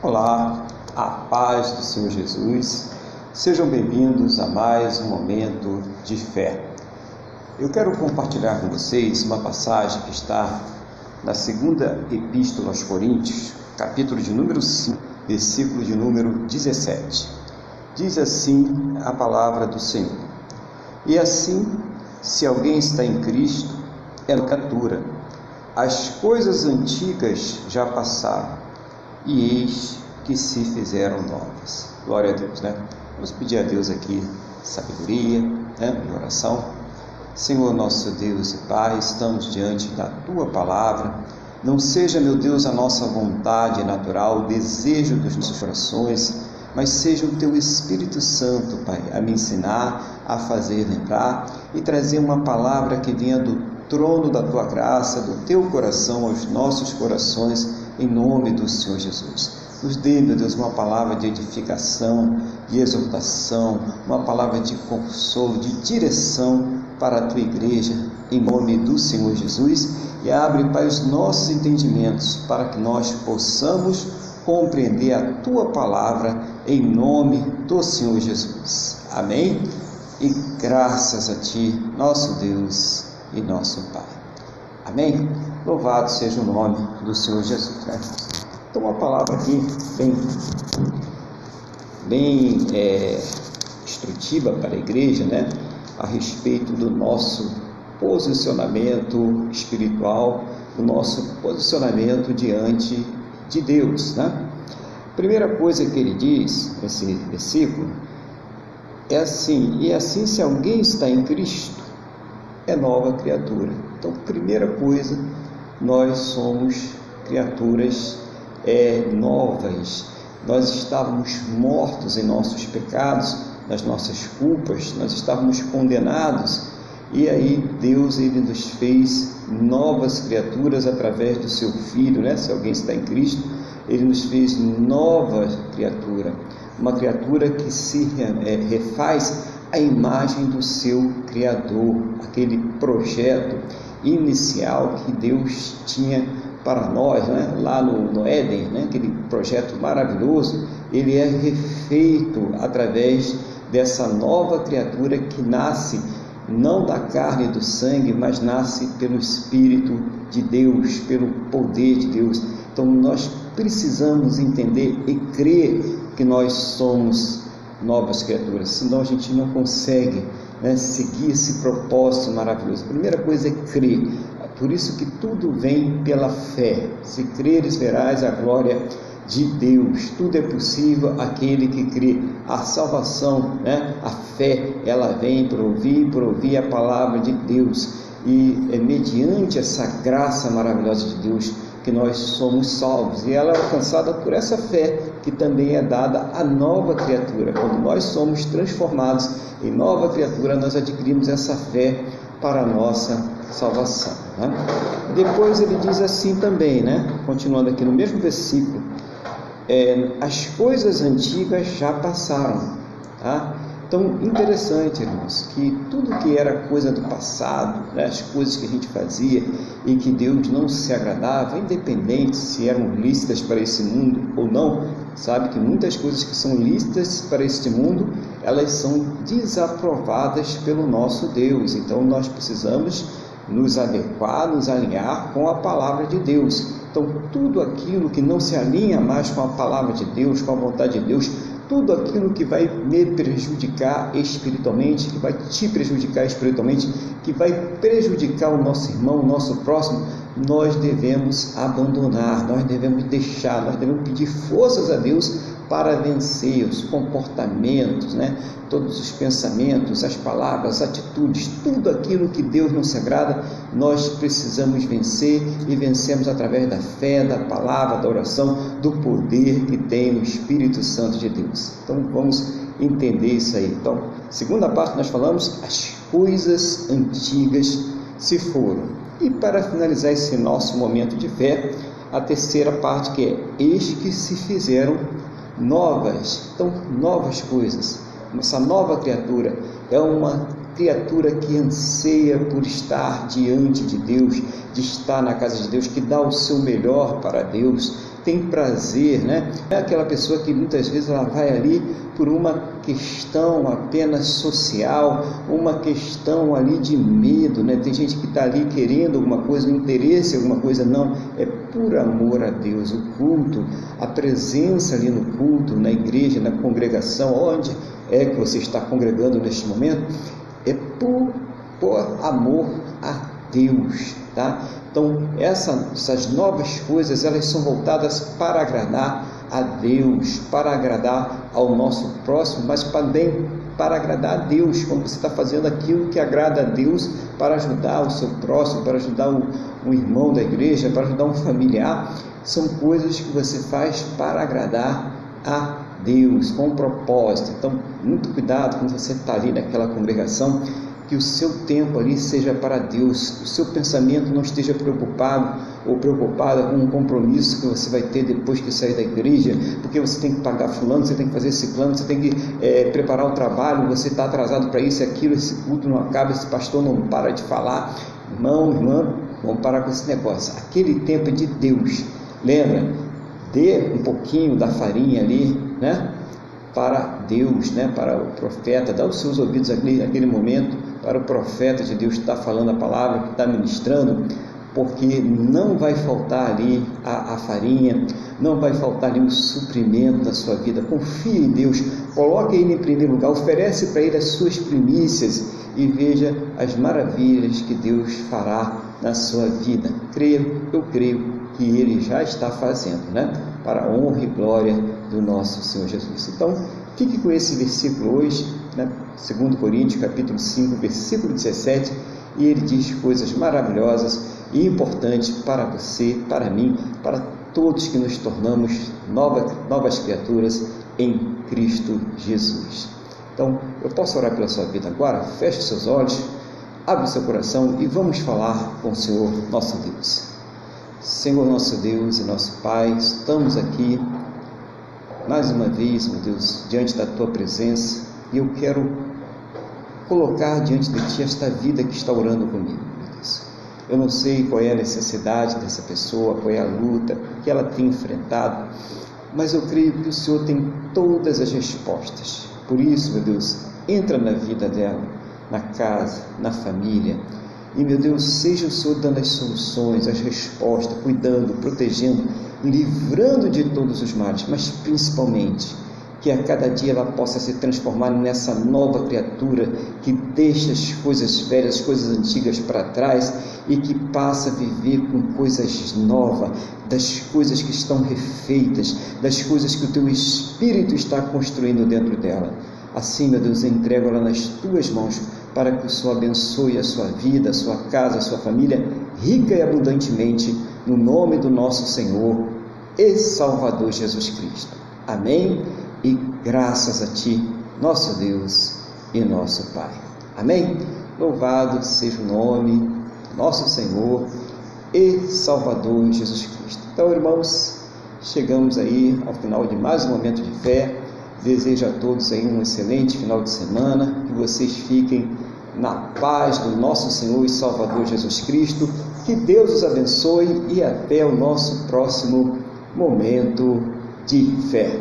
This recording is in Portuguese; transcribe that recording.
Olá, a paz do Senhor Jesus. Sejam bem-vindos a mais um momento de fé. Eu quero compartilhar com vocês uma passagem que está na segunda epístola aos Coríntios, capítulo de número 5, versículo de número 17. Diz assim a palavra do Senhor: E assim, se alguém está em Cristo, é criatura. As coisas antigas já passaram e eis que se fizeram novas. Glória a Deus, né? Vamos pedir a Deus aqui sabedoria, né? Oração. Senhor nosso Deus e Pai, estamos diante da Tua palavra. Não seja, meu Deus, a nossa vontade natural, o desejo dos nossos corações, mas seja o Teu Espírito Santo, Pai, a me ensinar, a fazer lembrar e trazer uma palavra que venha do trono da Tua graça, do Teu coração aos nossos corações em nome do Senhor Jesus. Nos dê, meu Deus, uma palavra de edificação, de exortação, uma palavra de consolo, de direção para a tua igreja, em nome do Senhor Jesus, e abre, Pai, os nossos entendimentos para que nós possamos compreender a tua palavra em nome do Senhor Jesus. Amém? E graças a ti, nosso Deus e nosso Pai. Amém? Louvado seja o nome do Senhor Jesus. Né? Então, uma palavra aqui bem, bem é, instrutiva para a igreja, né? A respeito do nosso posicionamento espiritual, do nosso posicionamento diante de Deus, né? Primeira coisa que ele diz nesse versículo é assim: e assim, se alguém está em Cristo, é nova criatura. Então, primeira coisa nós somos criaturas é, novas. Nós estávamos mortos em nossos pecados, nas nossas culpas, nós estávamos condenados. E aí Deus ele nos fez novas criaturas através do seu Filho, né? Se alguém está em Cristo, ele nos fez nova criatura, uma criatura que se é, refaz a imagem do seu Criador, aquele projeto inicial que Deus tinha para nós, né? lá no, no Éden, né? aquele projeto maravilhoso, ele é refeito através dessa nova criatura que nasce não da carne e do sangue, mas nasce pelo Espírito de Deus, pelo poder de Deus. Então nós precisamos entender e crer que nós somos novas criaturas, senão a gente não consegue né, seguir esse propósito maravilhoso. A primeira coisa é crer. Por isso que tudo vem pela fé. Se creres, verás a glória de Deus. Tudo é possível aquele que crê. A salvação, né? a fé, ela vem por ouvir, por ouvir a palavra de Deus. E é mediante essa graça maravilhosa de Deus que nós somos salvos. E ela é alcançada por essa fé que também é dada à nova criatura. Quando nós somos transformados em nova criatura, nós adquirimos essa fé para a nossa salvação. Né? Depois ele diz assim também, né? continuando aqui no mesmo versículo: é, as coisas antigas já passaram. Tá? Então, interessante, irmãos, que tudo que era coisa do passado, né, as coisas que a gente fazia e que Deus não se agradava, independente se eram lícitas para esse mundo ou não, sabe que muitas coisas que são lícitas para este mundo, elas são desaprovadas pelo nosso Deus. Então, nós precisamos nos adequar, nos alinhar com a palavra de Deus. Então, tudo aquilo que não se alinha mais com a palavra de Deus, com a vontade de Deus, tudo aquilo que vai me prejudicar espiritualmente, que vai te prejudicar espiritualmente, que vai prejudicar o nosso irmão, o nosso próximo, nós devemos abandonar, nós devemos deixar, nós devemos pedir forças a Deus para vencer os comportamentos, né? todos os pensamentos, as palavras, as atitudes, tudo aquilo que Deus não se agrada, nós precisamos vencer e vencemos através da fé, da palavra, da oração, do poder que tem no Espírito Santo de Deus. Então vamos entender isso aí. Então, segunda parte nós falamos as coisas antigas se foram. E para finalizar esse nosso momento de fé, a terceira parte que é eis que se fizeram novas, então novas coisas. Essa nova criatura é uma criatura que anseia por estar diante de Deus, de estar na casa de Deus, que dá o seu melhor para Deus, tem prazer, né? É aquela pessoa que muitas vezes ela vai ali por uma questão apenas social, uma questão ali de medo, né? Tem gente que está ali querendo alguma coisa, um interesse alguma coisa, não, é por amor a Deus, o culto, a presença ali no culto, na igreja, na congregação, onde é que você está congregando neste momento, é por, por amor a Deus, tá? Então, essa, essas novas coisas, elas são voltadas para agradar a Deus, para agradar ao nosso próximo, mas também para agradar a Deus, quando você está fazendo aquilo que agrada a Deus, para ajudar o seu próximo, para ajudar um, um irmão da igreja, para ajudar um familiar, são coisas que você faz para agradar a Deus, com um propósito. Então, muito cuidado quando você está ali naquela congregação que o seu tempo ali seja para Deus, o seu pensamento não esteja preocupado ou preocupada com um compromisso que você vai ter depois que sair da igreja, porque você tem que pagar fulano, você tem que fazer esse plano, você tem que é, preparar o trabalho, você está atrasado para isso e aquilo, esse culto não acaba, esse pastor não para de falar. Irmão, irmã, vamos parar com esse negócio. Aquele tempo é de Deus. Lembra? Dê um pouquinho da farinha ali, né? Para Deus, né? Para o profeta, dá os seus ouvidos ali naquele momento para o profeta de Deus que está falando a palavra, que está ministrando, porque não vai faltar ali a, a, farinha, não vai faltar ali o suprimento da sua vida. Confie em Deus, coloque Ele em primeiro lugar, oferece para Ele as suas primícias e veja as maravilhas que Deus fará na sua vida. Creio, eu creio que Ele já está fazendo, né? Para a honra e glória do nosso Senhor Jesus. Então, fique com esse versículo hoje né? 2 Coríntios capítulo 5, versículo 17, e ele diz coisas maravilhosas e importantes para você, para mim, para todos que nos tornamos novas, novas criaturas em Cristo Jesus. Então, eu posso orar pela sua vida agora? Feche seus olhos, abre seu coração e vamos falar com o Senhor nosso Deus. Senhor nosso Deus e nosso Pai, estamos aqui mais uma vez, meu Deus, diante da tua presença e eu quero colocar diante de Ti esta vida que está orando comigo. Eu não sei qual é a necessidade dessa pessoa, qual é a luta que ela tem enfrentado, mas eu creio que o Senhor tem todas as respostas. Por isso, meu Deus, entra na vida dela, na casa, na família. E, meu Deus, seja o Senhor dando as soluções, as respostas, cuidando, protegendo, livrando de todos os males, mas principalmente que a cada dia ela possa se transformar nessa nova criatura que deixa as coisas velhas, as coisas antigas para trás e que passa a viver com coisas novas, das coisas que estão refeitas, das coisas que o teu Espírito está construindo dentro dela. Assim, meu Deus, eu entrego ela nas tuas mãos para que o Senhor abençoe a sua vida, a sua casa, a sua família, rica e abundantemente, no nome do nosso Senhor e Salvador Jesus Cristo. Amém e graças a Ti, nosso Deus e nosso Pai. Amém? Louvado seja o nome do nosso Senhor e Salvador Jesus Cristo. Então, irmãos, chegamos aí ao final de mais um momento de fé. Desejo a todos aí um excelente final de semana, que vocês fiquem na paz do nosso Senhor e Salvador Jesus Cristo. Que Deus os abençoe e até o nosso próximo momento de fé.